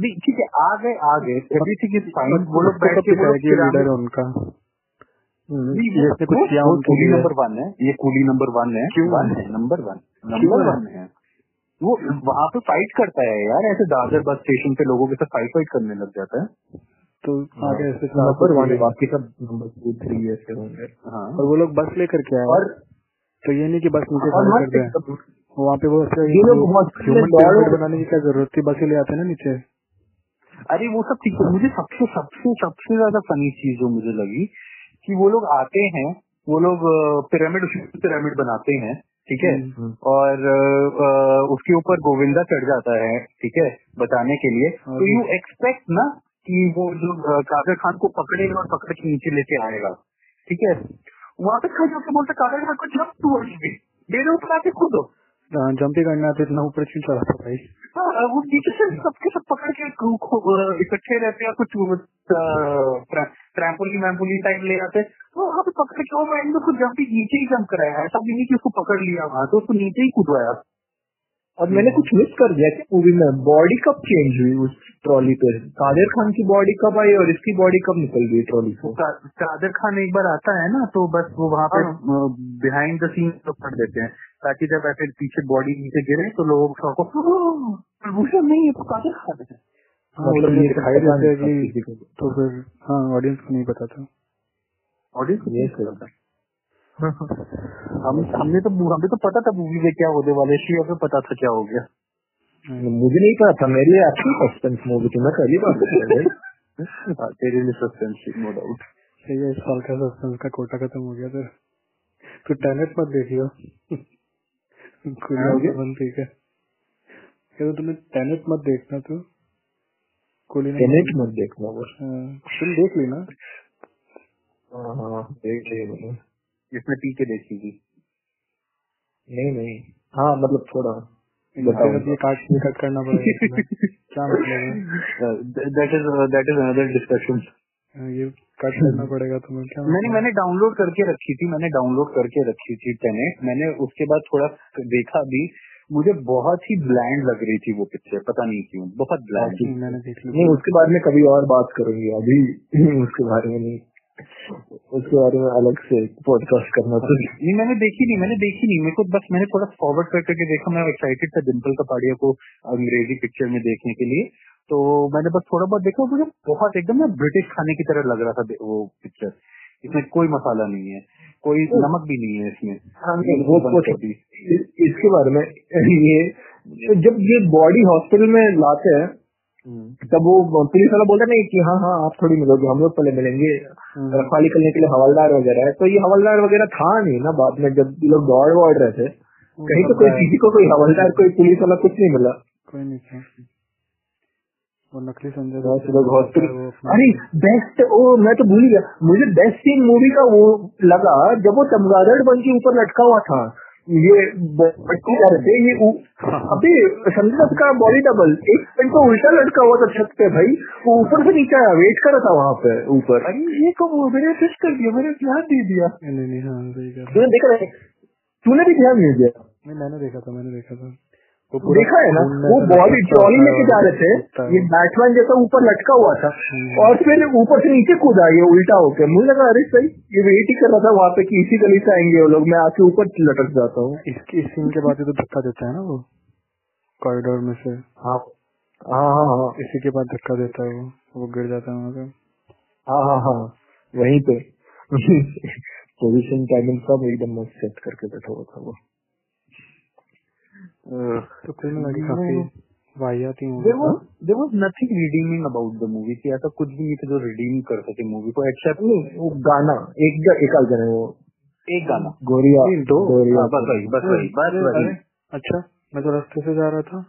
नहीं ठीक है आ गए आ गए। एवरीथिंग इज़ फाइन वो लोग बैठ के उनका। ये वो- कुछ किया कूली नंबर वन है। ये कूली नंबर वन है। क्यों? वन है नंबर वन। नंबर वन है। वो वहाँ पे फाइट करता है यार ऐसे दादर बस स्टेशन पे लोगों के साथ फाइट फाइट करने लग जाता है। तो आगे ऐसे नंबर वन है। बाकी सब नंबर टू थ्री ऐसे होंगे। हाँ। और वो लोग बस लेकर के आए। और तो ये नहीं कि बस नीचे वहाँ पे वो ह्यूमन बनाने की क्या ज़रूरत थी? बस ले आते ना नीचे। अरे वो सब ठीक है। मुझे सबसे सबसे सबसे ज़्यादा फनी चीज़ जो मुझे लगी कि वो लोग आते हैं वो लोग पिरामिड पिरामिड बनाते हैं ठीक है? हम्म। और अ, अ, उसके ऊपर गोविंदा चढ़ जाता है ठीक है बताने के लिए। तो यू एक्सपेक्ट ना कि वो जो कादर खान को पकड़ेगा और पकड़ के नीचे लेके आएगा ठीक है? वहाँ पे खड़े होकर बोलता कादर खान को जब टू भी मेरे ऊपर आके कूदो। हाँ, जंप ही करना तो इतना ऊपर क्यों चढ़ा था भाई? हाँ, वो नीचे से सबके सब पकड़ के इकट्ठे रहते हैं कुछ ट्रैम्पोली वैम्पोली टाइप ले आते तो वहाँ पे पकड़ के वो मैंने उसको जंप ही नीचे ही जंप कराया ऐसा भी नहीं कि उसको पकड़ लिया वहाँ तो उसको नीचे ही कूदवाया। और मैंने कुछ मिस कर दिया कि मूवी में बॉडी कब चेंज हुई उस ट्रॉली पे? कादिर खान की बॉडी कब आई और इसकी बॉडी कब निकल गई ट्रॉली से कादर खान एक बार आता है ना तो बस वो वहाँ पे बिहाइंड द सीन तो कर देते हैं। ताकि जब ऐसे पीछे बॉडी नीचे गिरे तो लोग को भूषण नहीं है तो कादर खान है। मतलब पता देते कि को। तो फिर हाँ ऑडियंस को नहीं पता था। ऑडियंस सही था। हम हमने तो हमें तो पता था मूवी में क्या होने वाले को पता था क्या हो गया। मुझे नहीं पता था मेरे लिए अच्छी सस्पेंस मूवी थी मैं पहली बार। [laughs] हाँ, तेरे लिए सस्पेंस नो डाउट सही है इस साल का सस्पेंस का कोटा खत्म हो गया फिर फिर टेनेट मत देखियो। ठीक है। क्या तुम्हें टेनेट मत देखना तू। ने। टेनेट मत देखना बस हाँ, फ़िल्म देख ली ना हाँ हाँ देख लिया मैंने। इसमें पी के देखी थी नहीं नहीं। हाँ मतलब थोड़ा। काट कट करना पड़ेगा क्या मतलब that is that is another discussion ये कट करना पड़ेगा तुम्हें क्या [laughs] मैंने मैंने डाउनलोड करके रखी थी मैंने डाउनलोड करके रखी थी टेनेट मैंने उसके बाद थोड़ा देखा भी मुझे बहुत ही ब्लैंड लग रही थी वो पिक्चर पता नहीं क्यों बहुत ब्लैंड हम्म, मैंने देख ली। नहीं उसके बारे में कभी और बात करूँगी अभी उसके बारे में नहीं। उसके बारे में अलग से पॉडकास्ट करना था नहीं। मैंने देखी नहीं मैंने देखी नहीं मेरे को बस मैंने थोड़ा फॉरवर्ड कर करके देखा मैं एक्साइटेड था डिम्पल कपाड़िया को अंग्रेज़ी पिक्चर में देखने के लिए। तो मैंने बस थोड़ा बहुत देखा मुझे बहुत एकदम ना ब्रिटिश खाने की तरह लग रहा था वो पिक्चर इसमें कोई मसाला नहीं है कोई नमक भी नहीं है इसमें। हाँ, वो इसके बारे में [laughs] ये जब ये बॉडी हॉस्पिटल में लाते हैं तब वो पुलिस वाला बोलता नहीं कि हाँ हाँ आप थोड़ी मिलोगे हम लोग पहले मिलेंगे। हम्म। रखवाली करने के लिए हवलदार वगैरह है। तो ये हवलदार वगैरह था नहीं ना बाद में जब ये लोग दौड़ वौड़ रहे थे। कहीं तो कोई किसी को कोई हवलदार कोई पुलिस वाला कुछ नहीं मिला। कोई नहीं था। वो नकली संजय दत्त लोग हॉस्पिटल वो अरे बेस्ट ओ मैं तो भूल गया। मुझे बेस्ट सीन मूवी का वो लगा जब वो चमगादड़ बन के ऊपर लटका हुआ था। ये ये अभी संजय दत्त का बॉडी डबल एक पेन तो उल्टा लटका हुआ था छत पे भाई। वो ऊपर से नीचे आया वेट कर रहा था वहाँ पे ऊपर। अरे ये कब? मैंने फ़िश कर दिया मैंने ध्यान दे दिया। नहीं नहीं हाँ देखा तूने भी ध्यान नहीं दिया? नहीं मैंने देखा था मैंने देखा था। पूरा देखा है ना? वो बॉडी ट्रॉली लेके जा रहे थे। ये वो। बैटमैन जैसा ऊपर लटका हुआ था। हम्म। और फिर ऊपर से नीचे कूदा ये उल्टा होके। मुझे लगा अरे सही ये वेट ही कर रहा था वहाँ पे कि इसी गली से आएँगे वो लोग। मैं आके ऊपर लटक जाता हूँ। इसके इस सीन के बाद तो धक्का देता है ना वो। कॉरिडोर में से। हाँ हाँ हाँ हाँ इसी के बाद धक्का देता है वो। वो गिर जाता है वहाँ पे। हाँ हाँ हाँ वहीं पे। [laughs] पोजिशन टाइमिंग सब एकदम मस्त सेट करके बैठा हुआ था वो। तो कुल मिला के काफ़ी वाहियात ही there was there nothing redeeming about the movie कि ऐसा कुछ भी नहीं था जो रिडीम कर सके मूवी को एक्सेप्ट नहीं वो गाना। एक एक आध जने वो। एक गाना। गोरिया दो। गोरिया हाँ, बस वही बस वही बस वही। अच्छा मैं तो रास्ते से जा रहा था।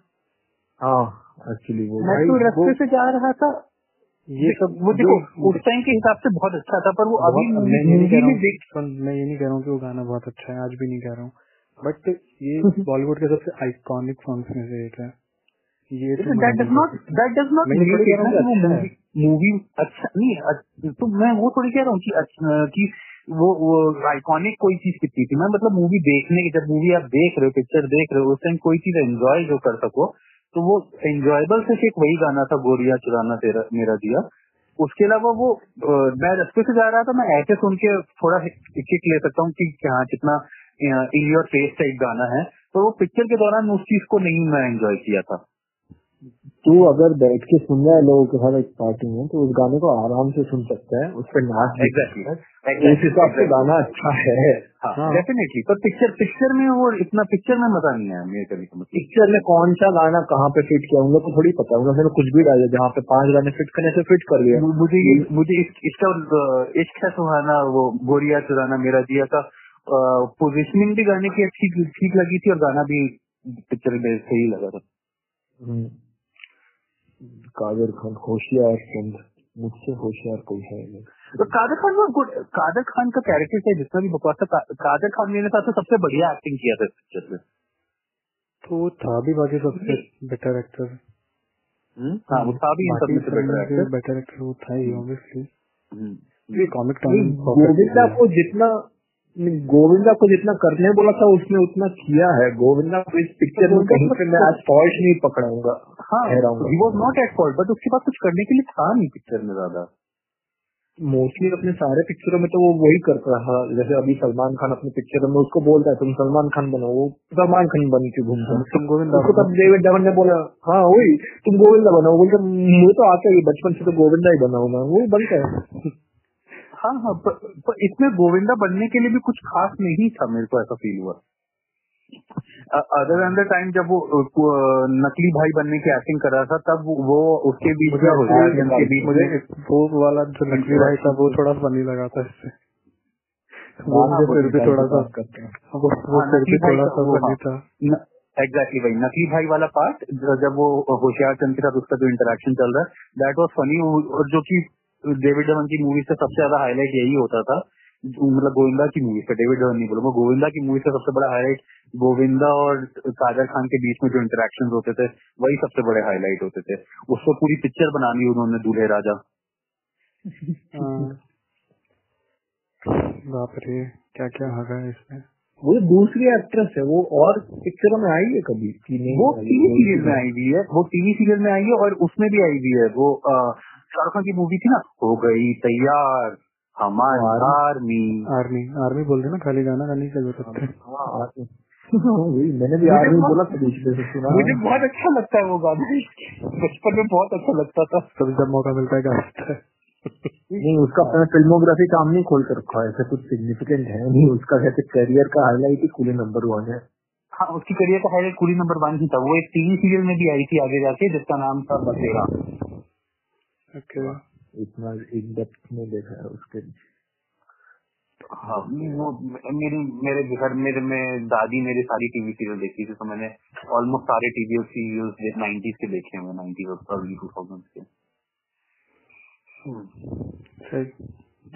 हाँ एक्चुअली वो मैं तो रास्ते से जा रहा था। ये सब वो देखो उस टाइम के हिसाब से बहुत अच्छा था पर वो अभी मैं ये नहीं कह रहा हूँ देख मैं ये नहीं कह रहा हूँ कि वो गाना बहुत अच्छा है आज भी नहीं कह रहा हूँ। बट ये [laughs] बॉलीवुड के सबसे आइकॉनिक सॉन्ग्स में से एक है। ये तो हूँ है। मूवी अच्छा नहीं अच्छा- तो मैं वो थोड़ी कह रहा हूँ कि अच्छा कि वो वो आइकॉनिक कोई चीज़ कितनी थी? मैं मतलब मूवी देखने की जब मूवी आप देख रहे हो पिक्चर देख रहे हो उस टाइम कोई चीज़ एंजॉय जो कर सको तो वो एंजॉयबल सिर्फ़ एक वही गाना था गोरिया चुराना तेरा मेरा दिया उसके अलावा वो मैं रस्ते से जा रहा था मैं ऐसे सुन के थोड़ा किक ले सकता हूँ कि क्या कितना इन योर फेस टाइप गाना है तो वो पिक्चर के दौरान उस चीज़ को नहीं मैं एंजॉय किया था। तू अगर बैठ के सुन रहा है लोगों के साथ एक पार्टी में तो उस गाने को आराम से सुन सकता है उस पर नाच Exactly. हिसाब से गाना अच्छा है। हाँ डेफिनेटली पर पिक्चर पिक्चर में वो इतना पिक्चर में मज़ा नहीं आया मेरे कभी समझ पिक्चर में कौन सा गाना कहाँ पे फिट किया उन लोग को थोड़ी पता है उन लोगों ने कुछ भी डाला जहाँ पे पाँच गाने फिट करने से फिट कर लिया। मुझे मुझे इसका इश्क है सुहाना वो गोरिया चुराना मेरा दिया का। पोजिशनिंग भी गाने की अच्छी ठीक लगी थी और गाना भी पिक्चर में सही लगा था। हम्म। कादर खान होशियार मुझसे होशियार कोई है नहीं। तो कादर खान good- कादर खान का कैरेक्टर चाहे जितना भी बकवास था कादर खान मेरे साथ सबसे बढ़िया एक्टिंग किया था पिक्चर में। तो था भी बाकी सबसे बेटर एक्टर हम्म? हाँ वो था भी बेटर एक्टर वो था ही ऑब्वियसली। कॉमिक टाइम गोविंदा को जितना गोविंदा को जितना करने बोला था उसने उतना किया है। गोविंदा को इस पिक्चर में कहीं पे मैं आज फॉल्ट नहीं पकड़ाऊँगा। हाँ he. Was not at fault but उसके पास कुछ करने के लिए था नहीं पिक्चर में ज़्यादा। मोस्टली अपने सारे पिक्चरों में तो वो वही करता रहा। जैसे अभी सलमान खान अपने पिक्चरों में उसको बोलता है तुम सलमान खान बनो। वो सलमान खान बन के घूमता है। तुम गोविंदा उसको तब डेविड धवन ने बोला हाँ वही तुम गोविंदा बनाओ बोलते मुझे तो आता ही बचपन से तो गोविंदा ही बना हूँ मैं। वही बनता है हाँ हाँ पर, पर इसमें गोविंदा बनने के लिए भी कुछ खास नहीं था मेरे को ऐसा फील हुआ। अदर एन द टाइम जब वो नकली भाई बनने की एक्टिंग कर रहा था तब वो उसके बीच में हो गया मुझे वो वाला जो नकली भाई था वो थोड़ा फनी लगा था इससे। वो हाँ, मुझे फिर भी थोड़ा सा वो हाँ, फिर भी थोड़ा सा वो फनी हाँ। था। एग्जैक्टली भाई नकली भाई वाला पार्ट जब वो होशियार चंद के साथ उसका जो इंटरेक्शन चल रहा है दैट वॉज़ फनी और जो कि डेविड धवन की मूवी से सबसे ज़्यादा हाईलाइट यही होता था मतलब गोविंदा की मूवी से डेविड धवन नहीं बोलूँगा गोविंदा की मूवी से सबसे बड़ा हाईलाइट गोविंदा और कादर खान के बीच में जो इंटरेक्शन होते थे वही सबसे बड़े हाईलाइट होते थे। उसको पूरी पिक्चर बना ली उन्होंने दूल्हे राजा। हाँ। बाप रे क्या क्या आ गया इसमें? वो जो दूसरी एक्ट्रेस है वो और पिक्चरों में आई है कभी? नहीं वो टीवी सीरियल में आई हुई है वो टीवी सीरियल में आई है और उसमें भी आई हुई है वो शाहरुख खान की मूवी थी ना? हो गई तैयार हमारी आर्मी। आर्मी। आर्मी बोल रहे ना खाली गाना गाने की ज़रूरत है हाँ। [laughs] वही मैंने भी आर्मी बोला था दूसरे से सुना। मुझे बहुत अच्छा लगता है वो गाना। बचपन में बहुत अच्छा लगता था। कभी जब मौका मिलता है गाता नहीं उसका अपना फिल्मोग्राफी काम नहीं खोल कर रखा है ऐसा कुछ सिग्निफिकेंट है नहीं। उसका कहते करियर का हाईलाइट ही कूले नंबर वन है। हाँ उसकी करियर का हाईलाइट कुली नंबर वन ही था। वो एक टीवी सीरियल में भी आई थी आगे जाके जिसका नाम था बसेरा। ओके इतना इन डेप्थ में देखा है उसके हाँ वो मेरी मेरे घर मेरे में दादी मेरी सारी टीवी सीरियल देखती थी तो मैंने ऑलमोस्ट सारे टीवी सीरियल्स नाइन्टीज के देखे हैं नाइन्टीज और अर्ली टू थाउज़ेंड के।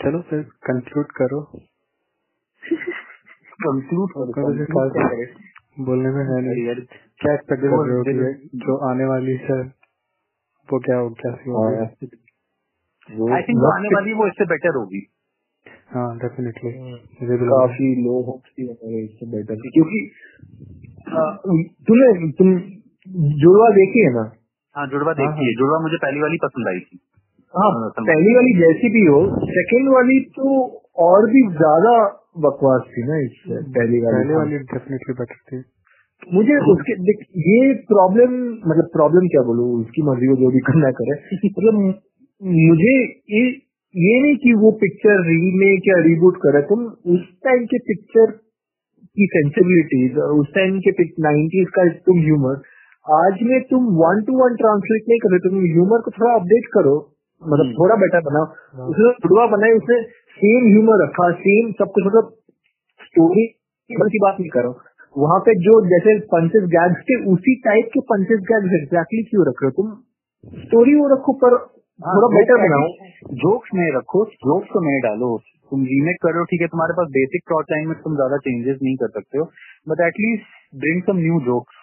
चलो फिर कंक्लूड करो। कंक्लूड क्या बोलने में है नहीं। यार क्या एक्सपेक्ट कर रहे कि जो आने वाली है वो क्या हो कैसी होगी? आई थिंक आने वाली वो इससे बेटर होगी। हाँ डेफिनेटली मुझे भी लग रहा है काफ़ी लो होप्स थी हमारे इससे बेटर क्योंकि तूने तुम जुड़वा देखी है ना? हाँ जुड़वा देखी है। जुड़वा मुझे पहली वाली पसंद आई थी। हाँ पहली वाली जैसी भी हो सेकंड वाली तो और भी ज़्यादा बकवास थी ना इससे पहली वाली पहले वाली डेफिनेटली बेटर थी। मुझे उसके ये प्रॉब्लम मतलब प्रॉब्लम क्या बोलूँ? उसकी मर्ज़ी को जो भी करना करे। [laughs] मतलब मुझे ये ये नहीं कि वो पिक्चर रीमेक या रिबूट करे। तुम उस टाइम के पिक्चर की सेंसिबिलिटीज और उस टाइम के नाइन्टीज का तुम ह्यूमर आज में तुम वन टू वन ट्रांसलेट नहीं करो तुम ह्यूमर को थोड़ा अपडेट करो। मतलब थोड़ा बेटर बनाओ। उसने जुड़वा बनाई उसने सेम ह्यूमर रखा सेम सब कुछ मतलब स्टोरी की बात नहीं करो। वहाँ पे जो जैसे पंचेस गैग्स थे उसी टाइप के पंचेस गैग्स एग्जैक्टली क्यों रख रहे हो तुम? स्टोरी वो रखो पर थोड़ा बेटर बनाओ। जोक्स में रखो जोक्स तो नहीं डालो। तुम रीमेक कर रहे हो ठीक है तुम्हारे पास बेसिक प्लॉट लाइन में तुम ज़्यादा चेंजेस नहीं कर सकते हो। But at least bring some new jokes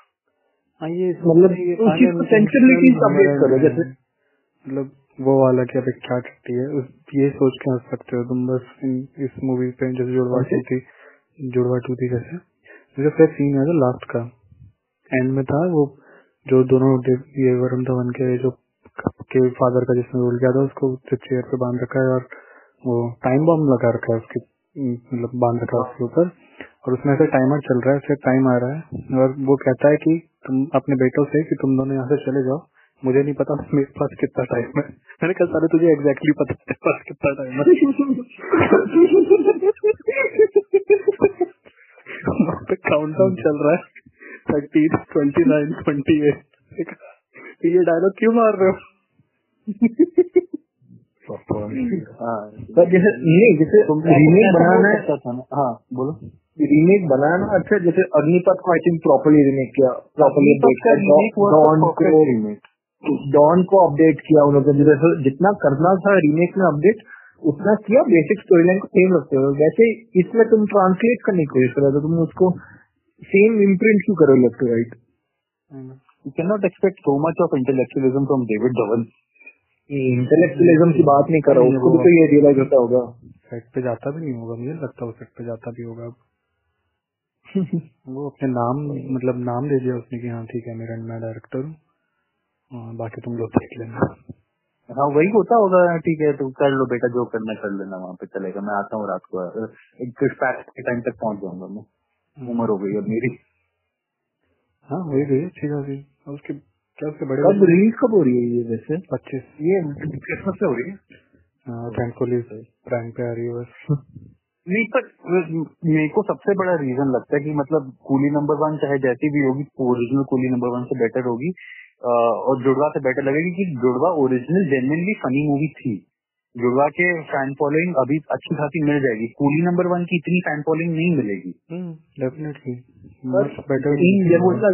हाँ ये मतलब उस चीज़ को सेंसिबिलिटीज अपडेट करो जैसे मतलब वो वाला कि अभी क्या करती है उस ये सोच के हंस सकते हो तुम बस इस मूवी पे जैसे जुड़वा टू थी जुड़वा टू थी जैसे। जैसे फिर सीन है, जो लास्ट का एंड में था, वो जो दोनों ये वरुण धवन के जो के फादर का जिसने रोल किया था, उसको चेयर पे बाँध रखा है और वो टाइम बॉम्ब लगा रखा है उसके मतलब बाँध रखा है उसके ऊपर। और उसमें ऐसे टाइमर चल रहा है फिर टाइम आ रहा है। और वो कहता है कि तुम अपने बेटों से कि तुम दोनों यहाँ से चले जाओ। मुझे नहीं पता मेरे पास कितना टाइम है। मैंने कहा सारे तुझे एग्जैक्टली पता है पास कितना टाइम है? वहाँ पे काउंटडाउन चल रहा है। Thirty twenty nine twenty eight ये डायलॉग क्यों मार रहे हो? जैसे नहीं जैसे रीमेक बनाना है था ना हाँ बोलो। रीमेक बनाना अच्छा जैसे अग्निपथ को आई थिंक प्रॉपरली रीमेक किया प्रॉपरली डॉन को remake. डॉन को अपडेट किया उन लोगों ने जैसे जितना करना था रीमेक में अपडेट उतना किया बेसिक स्टोरी लाइन को सेम रखते हो। वैसे इसमें तुम ट्रांसलेट करने की कोशिश करो तो तुम उसको सेम इम्प्रिंट क्यों करो left to right You cannot expect so much of intellectualism from David Dhawan. Intellectualism की बात नहीं करो उसको भी तो ये रियलाइज़ होता होगा। सेट पे जाता भी नहीं होगा मुझे लगता है सेट पे जाता भी होगा [laughs] वो अपने नाम मतलब नाम दे दिया उसने कि हाँ ठीक है मेरा मैं डायरेक्टर हूँ। हाँ, बाकी तुम लोग देख लेना। हाँ वही होता होगा ठीक है तो कर लो बेटा जो करना कर लेना वहाँ पे चलेगा। मैं आता हूँ रात को पैक के टाइम तक पहुँच जाऊँगा मैं। उम्र हो गई अब मेरी। हाँ वही गई खासी और उसके क्या उसके बड़े कब रिलीज़ कब हो रही है ये वैसे? पच्चीस। ये क्रिसमस से हो रही है? थैंकफुली प्राइम पे आ रही है बस। नहीं पर मेरे को सबसे बड़ा रीजन लगता है कि मतलब कूली नंबर वन चाहे जैसी भी होगी ओरिजिनल कूली नंबर वन से बेटर होगी। और जुड़वा से बेटर लगेगी कि जुड़वा ओरिजिनल जेन्युइनली फनी मूवी थी। जुड़वा के फ़ैन फॉलोइंग अभी अच्छी खासी मिल जाएगी। कूली नंबर वन की इतनी फ़ैन फॉलोइंग नहीं मिलेगी। डेफिनेटली मच बेटर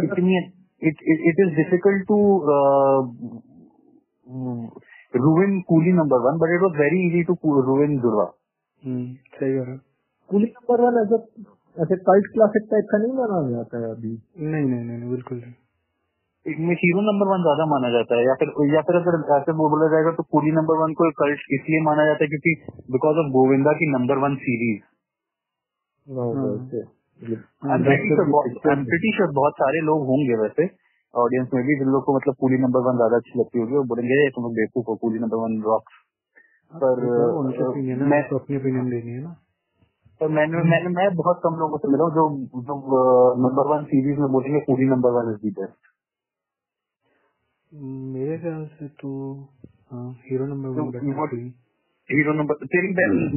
इतनी is difficult to uh, ruin Coolie number one, but it was very easy to coo- ruin Durva. सही कह रहे कूली नंबर वन ऐसा ऐसे कल्ट क्लासिक टाइप का नहीं माना जाता है अभी? नहीं नहीं नहीं नहीं, बिल्कुल नहीं। इनमें हीरो नंबर वन ज़्यादा माना जाता है या फिर या फिर अगर ऐसे वो बोला जाएगा तो पूरी नंबर वन को कल्ट इसलिए माना जाता है क्योंकि बिकॉज़ ऑफ़ गोविंदा की नंबर वन सीरीज़ श्योर बहुत सारे लोग होंगे वैसे। ऑडियंस में भी जिन लोग को मतलब कूली नंबर वन ज़्यादा अच्छी लगती होगी वो बोलेंगे "ये तुम लोग बेवकूफ़ हो कूली नंबर वन रॉक्स पर ओपिनियन मैं अपनी ओपिनियन देनी है ना। पर मैंने मैंने मैं बहुत कम लोगों से मिला हूँ जो जो नंबर वन सीरीज़ में बोलेंगे पूरी number one is the best मेरे ख्याल से तो हाँ Hero number one better what- थी। हीरो नंबर तेरी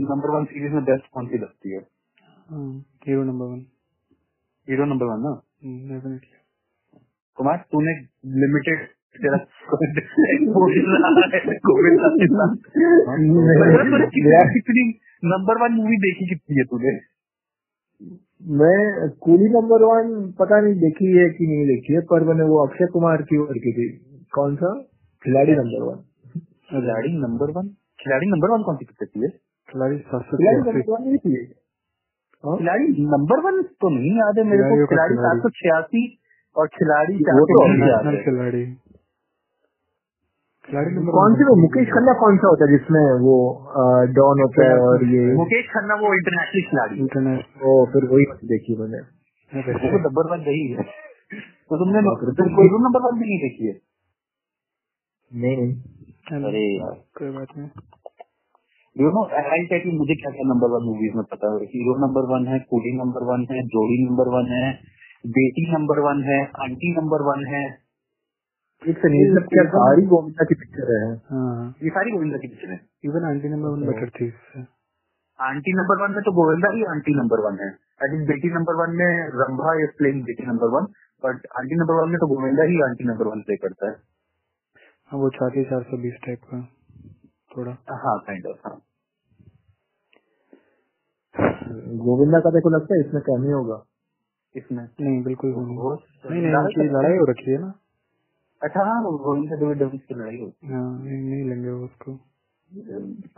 नंबर वन सीरीज़ में बेस्ट कौन सी लगती है? हाँ, Hero number one Hero number one ना? डेफिनेटली कुमार तूने लिमिटेड तेरा [laughs] कितनी नंबर वन मूवी देखी कितनी है तूने? मैं कूली नंबर वन पता नहीं देखी है कि नहीं देखी है पर मैंने वो अक्षय कुमार की और की थी। कौन सा? Khiladi number one Khiladi number one Khiladi number one कौन सी पिक्चर थी खिलाड़ी सात सौ खिलाड़ी नंबर वन नहीं थी हाँ? खिलाड़ी नंबर वन तो नहीं याद है मेरे को। खिलाड़ी। सात सौ छियासी और खिलाड़ी तो है खिलाड़ी। खिलाड़ी नंबर कौन सी वो? मुकेश खन्ना कौन सा होता है जिसमें वो डॉन होता है और ये मुकेश खन्ना वो इंटरनेशनल खिलाड़ी। इंटरनेशनल ओ फिर वही देखी मैंने। तो नंबर वन रही है। तो तुमने नंबर वन भी नहीं देखी है? नहीं नहीं अरे कोई बात नहीं you know I tell you मुझे क्या क्या नंबर वन मूवीज़ में पता है हीरो नंबर वन है कूली नंबर वन है जोड़ी नंबर वन है बेटी नंबर वन है आंटी नंबर वन है एक से नहीं सब क्या सारी गोविंदा की पिक्चर है हाँ ये सारी गोविंदा की पिक्चर है even Aunty number one better थी आंटी नंबर वन में तो गोविंदा ही आंटी नंबर वन है I think Beti number one में Rambha is playing Beti number one but Aunty number one में तो गोविंदा ही आंटी नंबर वन प्ले करता है हाँ वो चाहती चार सौ बीस टाइप का थोड़ा। हाँ काइंड ऑफ़ हाँ गोविंदा का देखो लगता है इसमें कैमी होगा। इसमें? नहीं बिल्कुल नहीं। नहीं नहीं लड़ाई हो रखी है ना। अच्छा हाँ गोविंदा डेविड डेविड की लड़ाई होती हाँ। नहीं, नहीं लेंगे वो उसको।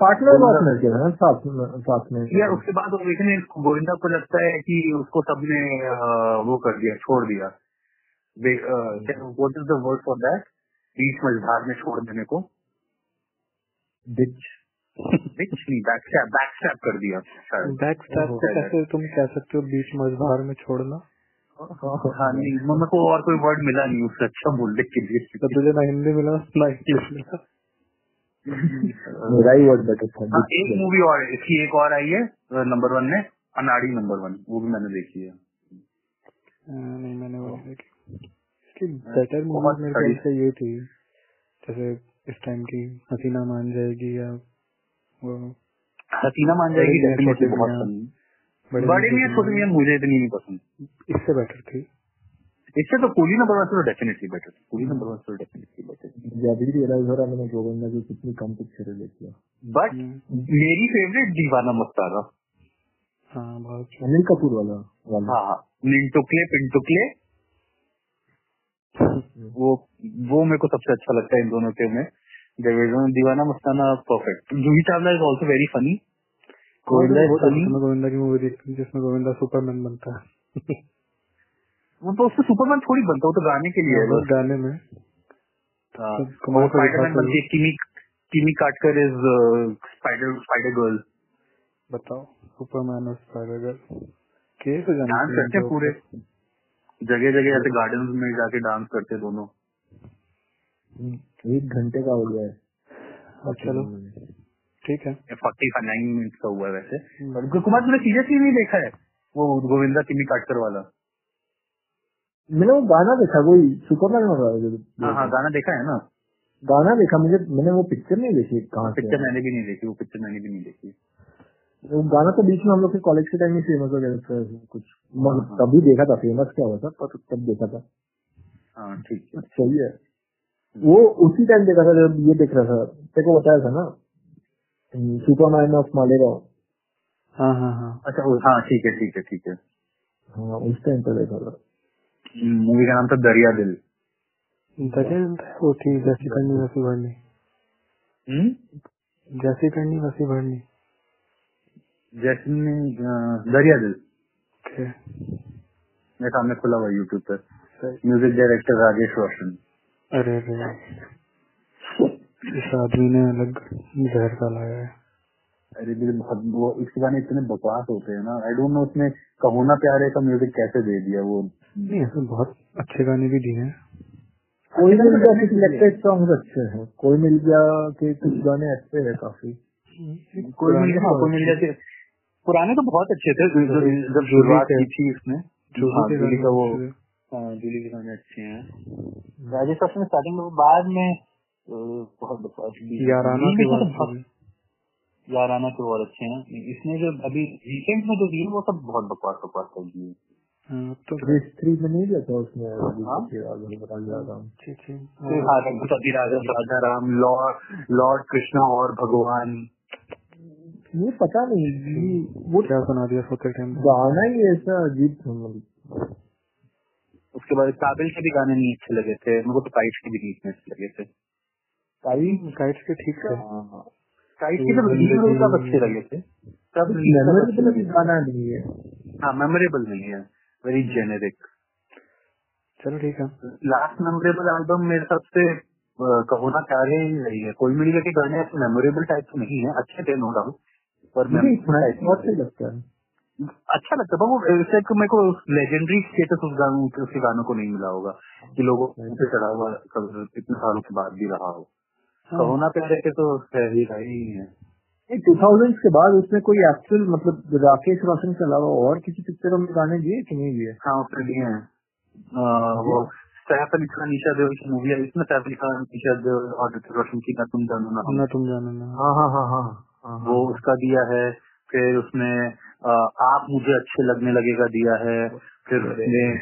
पार्टनर पार्टनर के है साथ में साथ में। यार उसके बाद वो देखने गोविंदा को लगता है कि उसको सबने वो कर दिया छोड़ दिया। What is the word for that बीच मझधार में छोड़ देने को डिच बिच नहीं बैकस्टैप बैकस्टैप कर दिया। शायद बैक स्टैप को कैसे तुम कह सकते हो बीच मझधार में छोड़ना? हाँ नहीं मेरे को और कोई वर्ड मिला नहीं उससे अच्छा बोलने के लिए। तो तुझे ना हिंदी मिला ना इंग्लिश मिला। मेरा ही वर्ड बेटर था। हाँ, एक मूवी और इसकी एक और आई है नंबर वन में अनाड़ी नंबर वन वो भी मैंने देखी है। हाँ, नहीं मैंने वो देखी। इसकी बेटर मूवी मेरे ख्याल से ये थी जैसे इस टाइम की हसीना मान जाएगी या वो हसीना मान जाएगी बड़े मियाँ, डेफिनेटली छोटे बहुत मियाँ। पसंद। बड़े मियाँ, छोटे मियाँ मुझे इतनी नहीं पसंद। इससे बेटर थी। इससे तो कूली नंबर वन तो डेफिनेटली बेटर थी। कूली नंबर वन तो डेफिनेटली बेटर जब भी रियलाइज़ हो रहा है मैंने गोविंदा की कितनी कम पिक्चर देखी है बट मेरी फेवरेट दीवाना मस्ताना। हाँ बहुत। अनिल कपूर वाला वाला। हाँ मिंटुकले पिंटुकले [laughs] वो वो मेरे को सबसे अच्छा लगता है इन दोनों के में। Deewana Mastana perfect Juhi Chawla is also very funny Govinda Govinda की मूवी देखती हूँ जिसमें गोविंदा सुपरमैन बनता है। वो तो उससे सुपरमैन थोड़ी बनता वो तो गाने के लिए है गाने में। हाँ, को बनती है Kimi Katkar is spider spider girl बताओ सुपरमैन और स्पाइडर गर्ल कैसे जाना डांस करते पूरे। जगह जगह ऐसे गार्डन में जाके डांस करते दोनों। एक घंटे का हो गया है। चलो। ठीक है। फोर्टी नाइन मिनट का हुआ है वैसे। और कुमार तूने सीरियसली नहीं देखा है? वो गोविंदा किमी काटकर वाला। मैंने वो गाना देखा वही सुपरमैन हाँ हाँ गाना देखा है ना? गाना देखा मुझे मैंने वो पिक्चर नहीं देखी कहाँ पिक्चर मैंने भी नहीं देखी वो पिक्चर मैंने भी नहीं देखी। वो गाना तो बीच में हम लोग के कॉलेज के टाइम में फ़ेमस हो गया था कुछ। मगर तभी देखा था फ़ेमस क्या हुआ था पर तब देखा था। हाँ ठीक है। सही है। वो उसी टाइम देखा था जब ये देख रहा था। तेरे को बताया था ना? सुपरमैन ऑफ़ मालेगांव हाँ हाँ हाँ। अच्छा हाँ ठीक है ठीक है ठीक है। हाँ उस टाइम पर देखा था। मूवी का नाम था दरिया दिल। दरिया वो थी जैसी करनी वैसी भरनी। हम्म? जैसी करनी वैसी भरनी। जैस्मिन अ, दरिया दिल ओके। मेरे सामने खुला हुआ यूट्यूब पर म्यूज़िक डायरेक्टर राजेश रोशन। अरे अरे इस आदमी ने अलग जहर का लाया है। अरे मेरे बहुत वो इसके गाने इतने बकवास होते हैं ना। आई डोंट नो उसने कहो ना प्यारे का म्यूज़िक कैसे दे दिया वो। नहीं ऐसे बहुत अच्छे गाने भी दिए हैं। कोई मिल गया के सिलेक्टेड सॉन्ग अच्छे हैं। कोई मिल गया के कुछ गाने अच्छे हैं काफ़ी। कोई मिल गया हाँ, कोई मिल जाते पुराने तो बहुत अच्छे थे जब शुरुआत की थी जूली हाँ, के वो हाँ, जूली के गाने अच्छे हैं। राजेश रोशन स्टार्टिंग में बाद में बहुत बकवास याराना के तो बहुत- याराना के अच्छे हैं। इसने जो अभी रिसेंट में जो दिए वो सब बहुत बकवास बकवास कर दिए हाँ, तो थ्री में नहीं रहता उसमें हाँ? राजा राम राजा लॉर्ड कृष्णा और भगवान। ये पता नहीं ये वो क्या सुना दिया सोते टाइम? गाना ही ऐसा अजीब था मतलब। उसके बाद काबिल के भी गाने नहीं अच्छे लगे थे मेरे को तो काइट्स के भी नहीं इतने अच्छे लगे थे। काइट्स के ठीक है काइट्स के तो सब अच्छे लगे थे। सब मेमोरेबल गाना नहीं है। हाँ मेमोरेबल नहीं है। वेरी जेनेरिक चलो ठीक है। लास्ट मेमोरेबल एल्बम मेरे सबसे कहो ना ही रही है। कोई मिल के गाने ऐसे मेमोरेबल टाइप के नहीं है। अच्छे थे नो डाउट पर मुझे मैं इतना बहुत लगता है। अच्छा लगता था वो मेरे को लेजेंडरी स्टेटस उस गानों उसके गानों को नहीं मिला होगा कि लोगों पे चढ़ा हुआ इतने सालों के बाद भी रहा हो। कहो ना प्यारे के तो है ही रहे ही है। टू थाउज़ेंड के बाद उसने कोई एक्चुअल मतलब राकेश रोशन के अलावा और किसी पिक्चरों में गाने दिए कि नहीं दिए? हाँ उसके लिए हैं। वो सैफ अली खान ईशा देओल की मूवी है इसमें सैफ अली खान ईशा देओल और ऋतिक रोशन की ना तुम जानो ना। तुम जानो ना। हाँ हाँ हाँ हाँ हाँ। वो उसका दिया है फिर उसने अ, आप मुझे अच्छे लगने लगेगा दिया है फिर उसने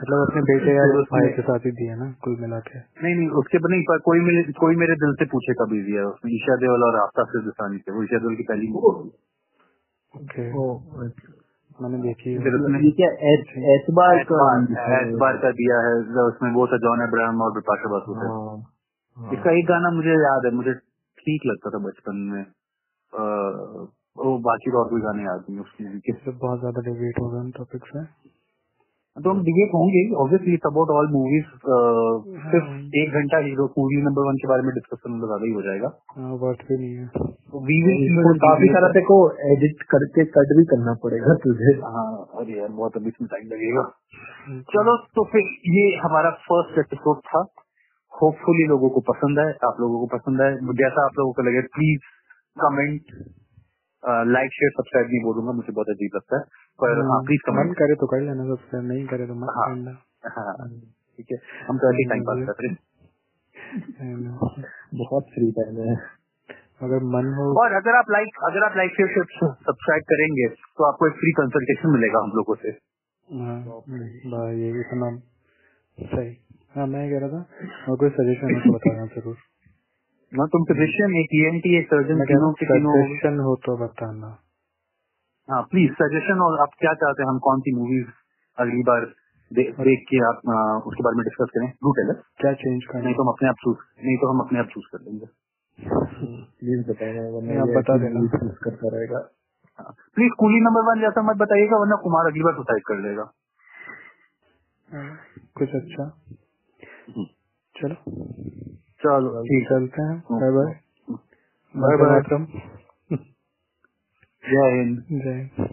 मतलब अपने बेटे या भाई के साथ ही दिया ना कुल मिला के। नहीं नहीं उसके नहीं पर कोई मेरे कोई मेरे दिल से पूछे कभी दिया है उसने ईशा देवल और आफ्ताब सिद्दीकी थे वो ईशा देवल की पहली ओके। अच्छा। मैंने देखी फिर उसने ये क्या एत- एतबार का एतबार का दिया है उसमें वो था जॉन अब्राहम और बिपाशा बासु थे। हाँ, हाँ। इसका एक गाना मुझे याद है मुझे ठीक लगता था बचपन में। वो बाकी तो और कोई गाने याद नहीं उसकी। मूवी के बहुत ज़्यादा डिबेट होगा इन टॉपिक से तो हम डिबेट होंगे obviously it's about all movies सिर्फ़ एक घंटा हीरो मूवी नंबर वन के बारे में डिस्कशन में ज़्यादा ही हो जाएगा। हाँ वर्थ भी नहीं है। काफ़ी सारा को एडिट करके कट भी करना पड़ेगा तुझे। हाँ। अरे यार बहुत अभी इसमें टाइम लगेगा। चलो तो फिर ये हमारा फ़र्स्ट एपिसोड था। होपफुली लोगों को पसंद है आप लोगों को पसंद है जैसा आप लोगों को लगे please comment like share subscribe नहीं बोलूँगा मुझे बहुत अजीब लगता है पर हाँ प्लीज़ कमेंट करे तो कर लेना सब्सक्राइब नहीं करे तो मत हाँ। करना। हाँ ठीक है हम तो ऐसे टाइम पास कर रहे हैं। बहुत फ्री टाइम है। अगर मन हो और अगर आप लाइक अगर आप लाइक शेयर सब्सक्राइब करेंगे तो आपको एक फ्री कंसल्टेशन मिलेगा हम लोगों से। हाँ ये इतना सही। हाँ मैं कह रहा था और कोई सजेशन है तो बताना ज़रूर। ना तुम फिजिशियन एक ईएनटी एक सर्जन तीनों के तीनों सजेशन हो तो बताना। हाँ प्लीज़ सजेशन और आप क्या चाहते हैं? हम कौन सी मूवीज़ अगली बार दे, देख के आप आ, उसके बारे में डिस्कस करें? Do tell. क्या चेंज करना नहीं तो हम अपने आप चूज़ नहीं तो हम अपने आप चूज़ कर लेंगे। प्लीज़ वरना आप बता देना। करता रहेगा। प्लीज़ कूली नंबर वन जैसा मत बताइएगा वरना कुमार अगली बार सुसाइड कर लेगा। हाँ, कुछ अच्छा? चलो। चलो ठीक चलते हैं। बाय बाय बाय बाय जय हिंद। जय।